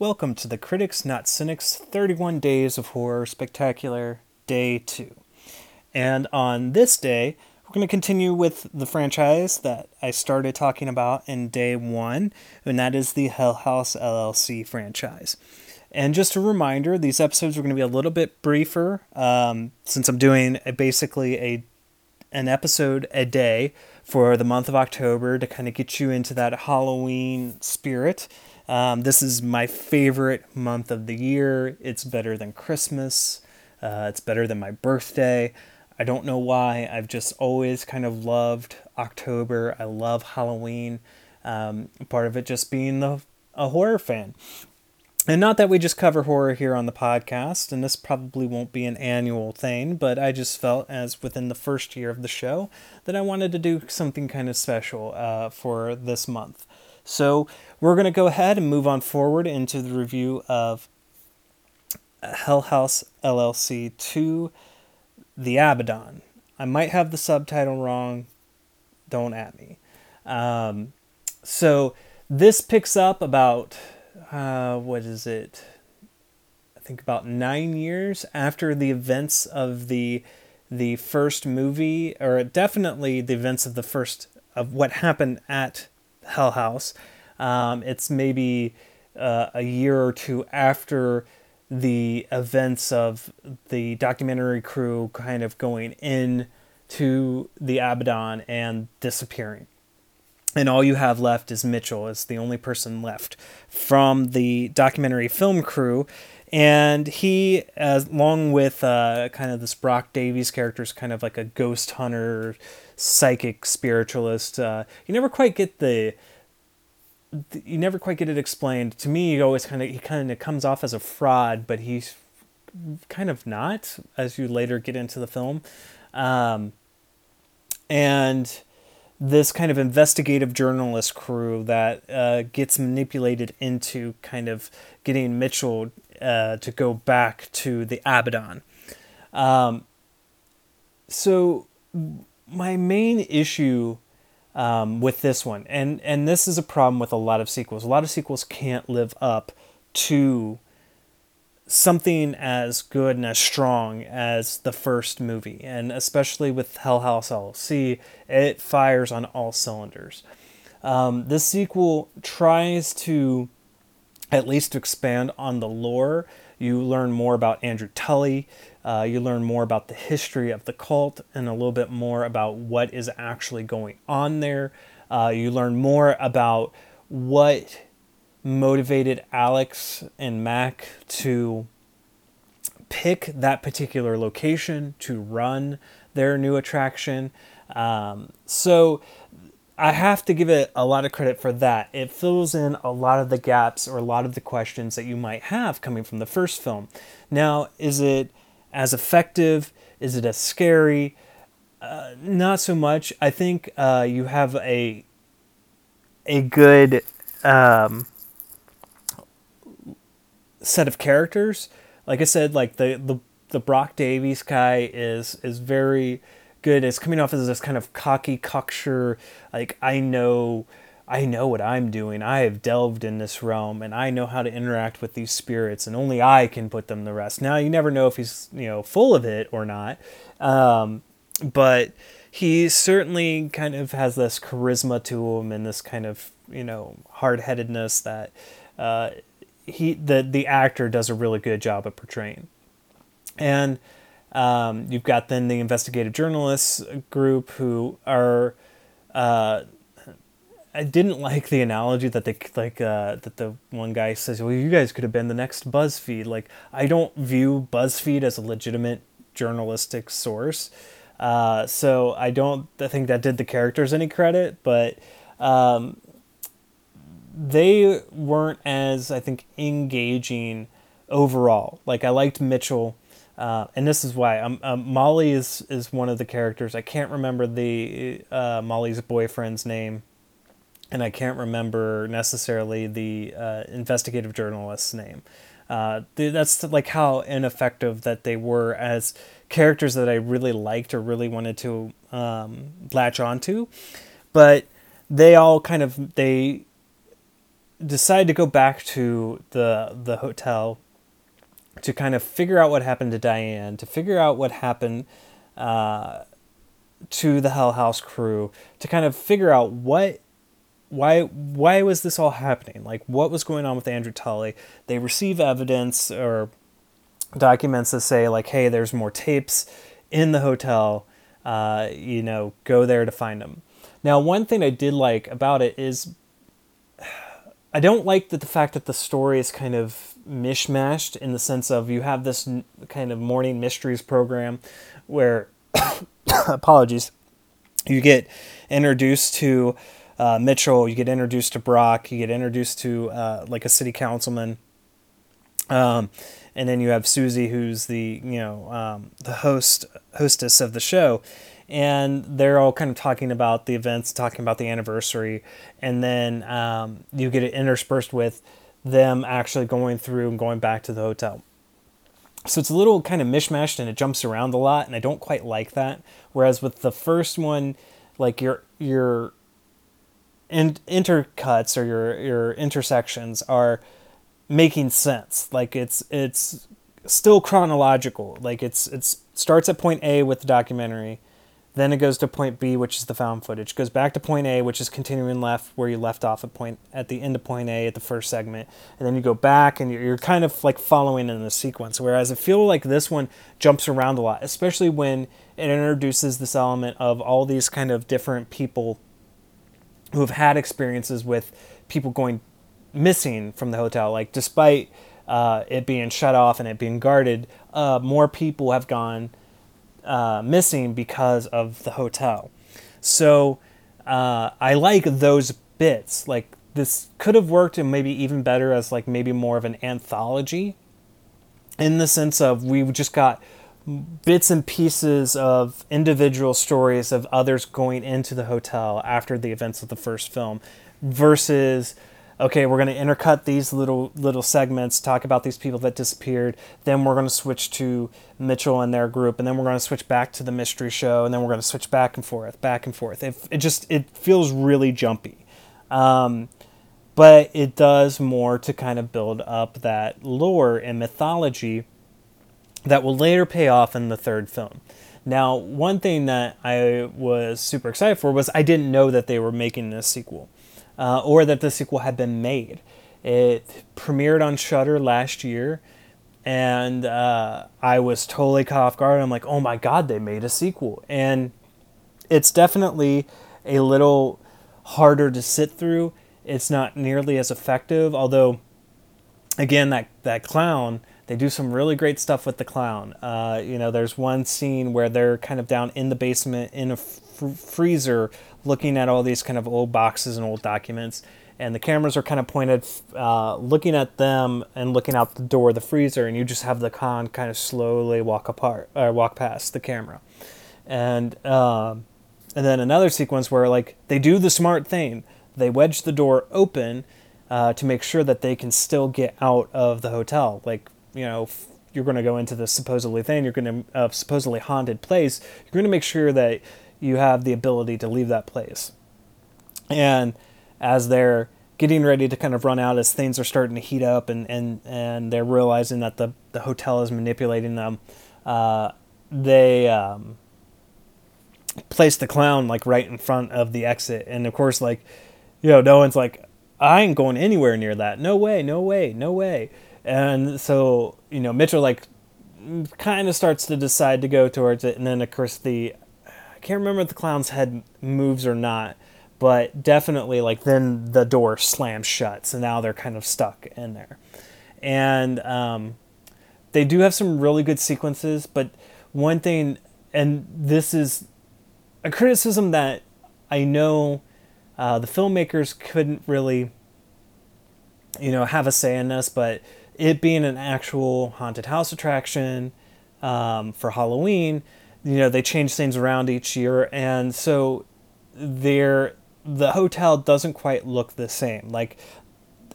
Welcome to the Critics Not Cynics 31 Days of Horror Spectacular, Day 2. And on this day, we're going to continue with the franchise that I started talking about in Day 1, and that is the Hell House LLC franchise. And just a reminder, these episodes are going to be a little bit briefer um, since I'm doing a, basically a an episode a day for the month of October to kind of get you into that Halloween spirit. Um, this is my favorite month of the year. It's better than Christmas. Uh, it's better than my birthday. I don't know why. I've just always kind of loved October. I love Halloween. Um, part of it just being the, a horror fan. And not that we just cover horror here on the podcast, and this probably won't be an annual thing, but I just felt as within the first year of the show that I wanted to do something kind of special uh, for this month. So we're going to go ahead and move on forward into the review of Hell House LLC 2 The Abaddon. I might have the subtitle wrong. Don't at me. Um, so this picks up about uh, what is it? I think about nine years after the events of the the first movie, or definitely the events of the first of what happened at Hell House. Um, it's maybe uh, a year or two after the events of the documentary crew kind of going in to the Abaddon and disappearing and all you have left is Mitchell is the only person left from the documentary film crew. And he, as, along with uh, kind of this Brock Davies character, is kind of like a ghost hunter, psychic spiritualist. Uh, you never quite get the, you never quite get it explained. To me, he always kind of he kind of comes off as a fraud, but he's kind of not, as you later get into the film. Um, and this kind of investigative journalist crew that uh, gets manipulated into kind of getting Mitchell uh, to go back to the Abaddon. Um, so my main issue um, with this one, and and this is a problem with a lot of sequels. A lot of sequels can't live up to something as good and as strong as the first movie. And especially with Hell House LLC, it fires on all cylinders. Um, this sequel tries to at least to expand on the lore. You learn more about Andrew Tully. Uh, you learn more about the history of the cult and a little bit more about what is actually going on there. Uh, you learn more about what motivated Alex and Mac to pick that particular location to run their new attraction. Um, so I have to give it a lot of credit for that. It fills in a lot of the gaps or a lot of the questions that you might have coming from the first film. Now, is it as effective? Is it as scary? Uh, not so much. I think uh, you have a a good um, set of characters. Like I said, like the the the Brock Davies guy is is very good. It's coming off as this kind of cocky, cocksure, like I know I know what I'm doing. I have delved in this realm and I know how to interact with these spirits and only I can put them to rest. Now you never know if he's, you know, full of it or not. Um, but he certainly kind of has this charisma to him and this kind of, you know, hard-headedness that uh, he the the actor does a really good job of portraying. And um, you've got then the investigative journalists group who are. Uh, I didn't like the analogy that they like uh, that the one guy says, "Well, you guys could have been the next BuzzFeed." Like, I don't view BuzzFeed as a legitimate journalistic source, uh, so I don't I think that did the characters any credit. But um, they weren't as I think engaging overall. Like I liked Mitchell, uh, and this is why. Um, um, Molly is is one of the characters. I can't remember the uh, Molly's boyfriend's name, and I can't remember necessarily the uh, investigative journalist's name. Uh, that's like how ineffective that they were as characters that I really liked or really wanted to um, latch onto, but they all kind of they decide to go back to the the hotel to kind of figure out what happened to Diane, to figure out what happened uh, to the Hell House crew, to kind of figure out what why why was this all happening? Like what was going on with Andrew Tully? They receive evidence or documents that say like, hey, there's more tapes in the hotel. Uh, you know, go there to find them. Now, one thing I did like about it is I don't like that the fact that the story is kind of mishmashed in the sense of you have this kind of morning mysteries program where, apologies, you get introduced to uh, Mitchell, you get introduced to Brock, you get introduced to uh, like a city councilman. Um, and then you have Susie, who's the you know um, the host hostess of the show, and they're all kind of talking about the events, talking about the anniversary, and then um, you get it interspersed with them actually going through and going back to the hotel. So it's a little kind of mishmashed and it jumps around a lot, and I don't quite like that. Whereas with the first one, like your your in, intercuts or your your intersections are making sense. Like it's it's still chronological. Like it's it's starts at point A with the documentary, then it goes to point B, which is the found footage. Goes back to point A, which is continuing left where you left off at point at the end of point A at the first segment, and then you go back and you're, you're kind of like following in the sequence. Whereas I feel like this one jumps around a lot, especially when it introduces this element of all these kind of different people who have had experiences with people going missing from the hotel. Like despite uh, it being shut off and it being guarded, uh, more people have gone uh, missing because of the hotel. So uh, I like those bits. Like this could have worked and maybe even better as like maybe more of an anthology in the sense of we just got bits and pieces of individual stories of others going into the hotel after the events of the first film versus okay, we're going to intercut these little little segments, talk about these people that disappeared. Then we're going to switch to Mitchell and their group, and then we're going to switch back to the mystery show, and then we're going to switch back and forth, back and forth. It, it just it feels really jumpy, um, but it does more to kind of build up that lore and mythology that will later pay off in the third film. Now, one thing that I was super excited for was I didn't know that they were making this sequel uh, or that the sequel had been made. It premiered on Shudder last year, and uh, I was totally caught off guard. I'm like, oh my god, they made a sequel, and it's definitely a little harder to sit through. It's not nearly as effective, although, again, that that clown. They do some really great stuff with the clown. Uh, you know, there's one scene where they're kind of down in the basement in a f- freezer looking at all these kind of old boxes and old documents. And the cameras are kind of pointed, uh, looking at them and looking out the door of the freezer, and you just have the con kind of slowly walk apart or walk past the camera, and um, and then another sequence where like they do the smart thing, they wedge the door open uh, to make sure that they can still get out of the hotel. Like you know, you're going to go into the supposedly thing, you're going to uh, supposedly haunted place. You're going to make sure that you have the ability to leave that place. And as they're getting ready to kind of run out, as things are starting to heat up and, and, and they're realizing that the, the hotel is manipulating them, uh, they um, place the clown like right in front of the exit. And of course, like, you know, no one's like, I ain't going anywhere near that. No way, no way, no way. And so, you know, Mitchell like kind of starts to decide to go towards it. And then, of course, the I can't remember if the clown's head moves or not, but definitely like then the door slams shut, so now they're kind of stuck in there. And um, they do have some really good sequences, but one thing, and this is a criticism that I know uh, the filmmakers couldn't really, you know, have a say in this, but it being an actual haunted house attraction um, for Halloween, you know they change things around each year. And so there the hotel doesn't quite look the same. Like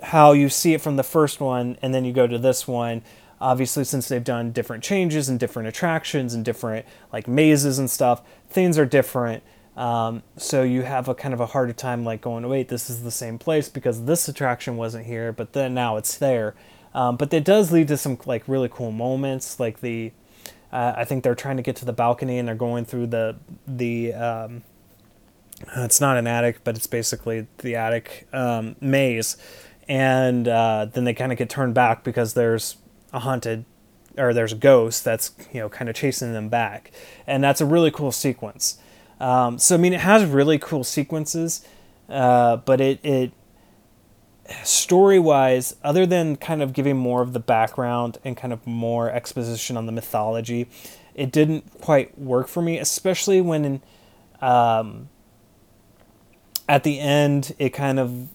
how you see it from the first one and then you go to this one obviously since they've done different changes and different attractions and different like mazes and stuff things are different. Um, so you have a kind of a harder time like going, wait, this is the same place because this attraction wasn't here, but then now it's there. Um, but it does lead to some like really cool moments, like the uh, I think they're trying to get to the balcony and they're going through the the um, it's not an attic, but it's basically the attic um, maze, and uh, then they kind of get turned back because there's a haunted or there's a ghost that's you know kind of chasing them back, and that's a really cool sequence. Um, so I mean, it has really cool sequences, uh, but it it story wise, other than kind of giving more of the background and kind of more exposition on the mythology, it didn't quite work for me, especially when um, at the end it kind of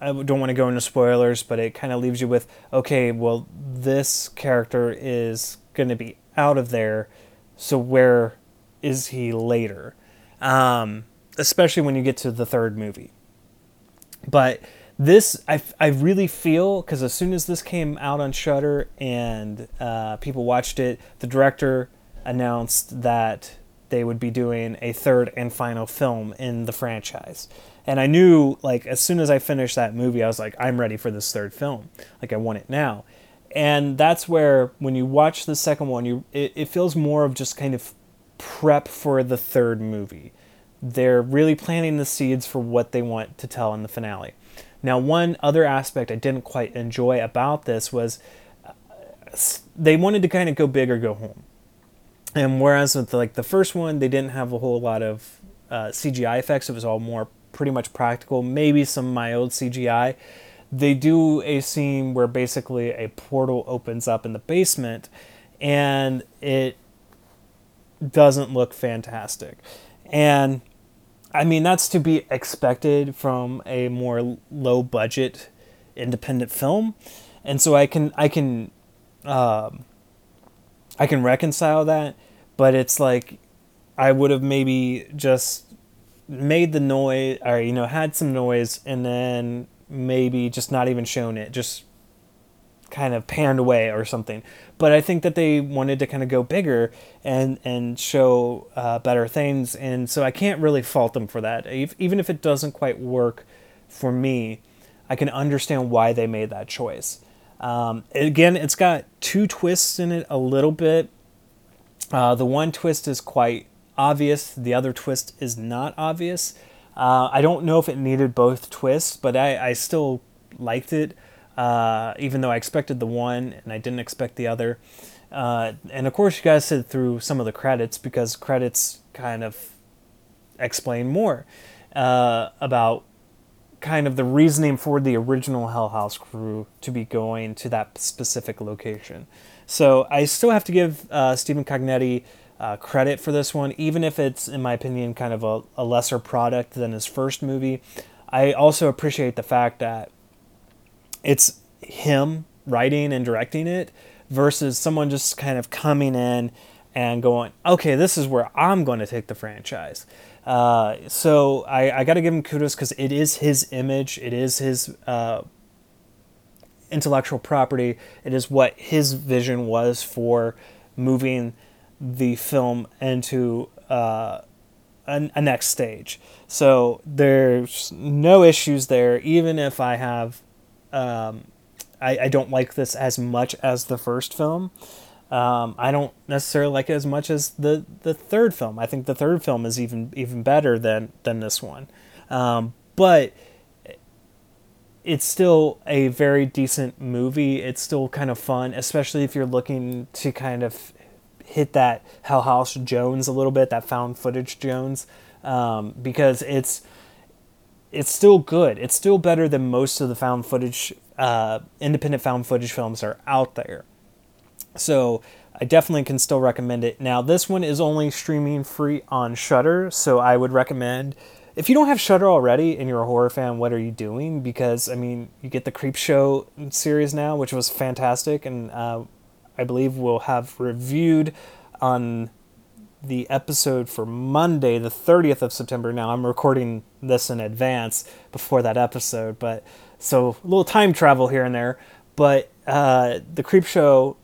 I don't want to go into spoilers, but it kind of leaves you with okay, well, this character is going to be out of there, so where is he later? Um, especially when you get to the third movie. But this I, I really feel because as soon as this came out on Shudder and uh, people watched it, the director announced that they would be doing a third and final film in the franchise. And I knew, like, as soon as I finished that movie, I was like, I'm ready for this third film. Like, I want it now. And that's where, when you watch the second one, you it, it feels more of just kind of prep for the third movie. They're really planting the seeds for what they want to tell in the finale. Now, one other aspect I didn't quite enjoy about this was uh, they wanted to kind of go big or go home. And whereas with like the first one, they didn't have a whole lot of uh, CGI effects, it was all more pretty much practical, maybe some mild CGI. They do a scene where basically a portal opens up in the basement and it doesn't look fantastic. And I mean, that's to be expected from a more low budget independent film. And so I can, I can, um, I can reconcile that, but it's like I would have maybe just made the noise or you know had some noise and then maybe just not even shown it just kind of panned away or something. But i think that they wanted to kind of go bigger and and show uh, better things. And so i can't really fault them for that. Even if it doesn't quite work for me i can understand why they made that choice. Um, again it's got two twists in it a little bit. Uh, the one twist is quite obvious, the other twist is not obvious. Uh, I don't know if it needed both twists, but I, I still liked it, uh, even though I expected the one and I didn't expect the other. Uh, and of course, you guys sit through some of the credits because credits kind of explain more uh, about kind of the reasoning for the original Hell House crew to be going to that specific location. So I still have to give uh, Stephen Cognetti uh, credit for this one, even if it's, in my opinion, kind of a, a lesser product than his first movie. I also appreciate the fact that it's him writing and directing it versus someone just kind of coming in and going, okay, this is where I'm going to take the franchise. Uh, so I, I got to give him kudos because it is his image, it is his uh, intellectual property, it is what his vision was for moving the film into uh, a, a, next stage. So there's no issues there, even if I have, um, I, I don't like this as much as the first film. Um, I don't necessarily like it as much as the, the third film. I think the third film is even even better than than this one, um, but it's still a very decent movie. It's still kind of fun, especially if you're looking to kind of hit that Hell House Jones a little bit, that found footage Jones, um, because it's it's still good. It's still better than most of the found footage, uh, independent found footage films are out there. So I definitely can still recommend it. Now this one is only streaming free on Shudder, so I would recommend. If you don't have Shudder already and you're a horror fan, what are you doing? Because I mean, you get the Creepshow series now, which was fantastic, and uh, I believe we'll have reviewed on the episode for Monday, the 30th of September. Now, I'm recording this in advance before that episode, but so a little time travel here and there. But uh, the Creepshow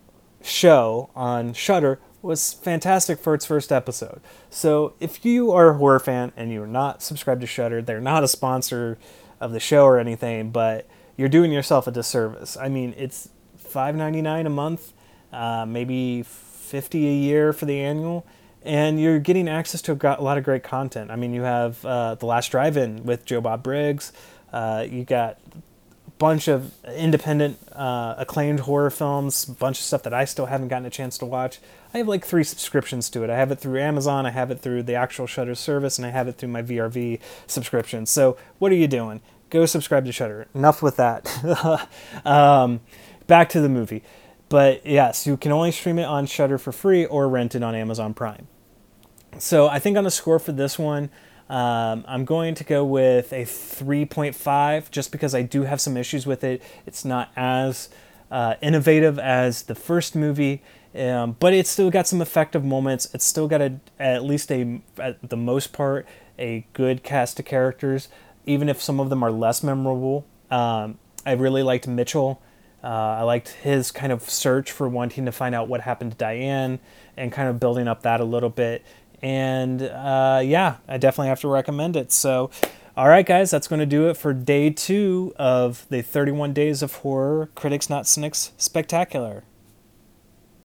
show on Shudder was fantastic for its first episode. So if you are a horror fan and you're not subscribed to Shudder, they're not a sponsor of the show or anything, but you're doing yourself a disservice. I mean, it's $5.99 a month, uh, maybe 50 a year for the annual, and you're getting access to a lot of great content. I mean, you have uh, The Last Drive-In with Joe Bob Briggs. Uh, you got a bunch of independent, uh, acclaimed horror films, a bunch of stuff that I still haven't gotten a chance to watch. I have like three subscriptions to it. I have it through Amazon, I have it through the actual Shudder service, and I have it through my VRV subscription. So, what are you doing? Go subscribe to Shudder. Enough with that. um, back to the movie. But yes, you can only stream it on Shudder for free or rent it on Amazon Prime. So I think on the score for this one, um, I'm going to go with a 3.5 just because I do have some issues with it. It's not as uh, innovative as the first movie, um, but it's still got some effective moments. It's still got a, at least a, at the most part, a good cast of characters, even if some of them are less memorable. Um, I really liked Mitchell. Uh, I liked his kind of search for wanting to find out what happened to Diane and kind of building up that a little bit. And uh, yeah, I definitely have to recommend it. So, all right, guys, that's going to do it for day two of the 31 Days of Horror Critics Not Cynics Spectacular.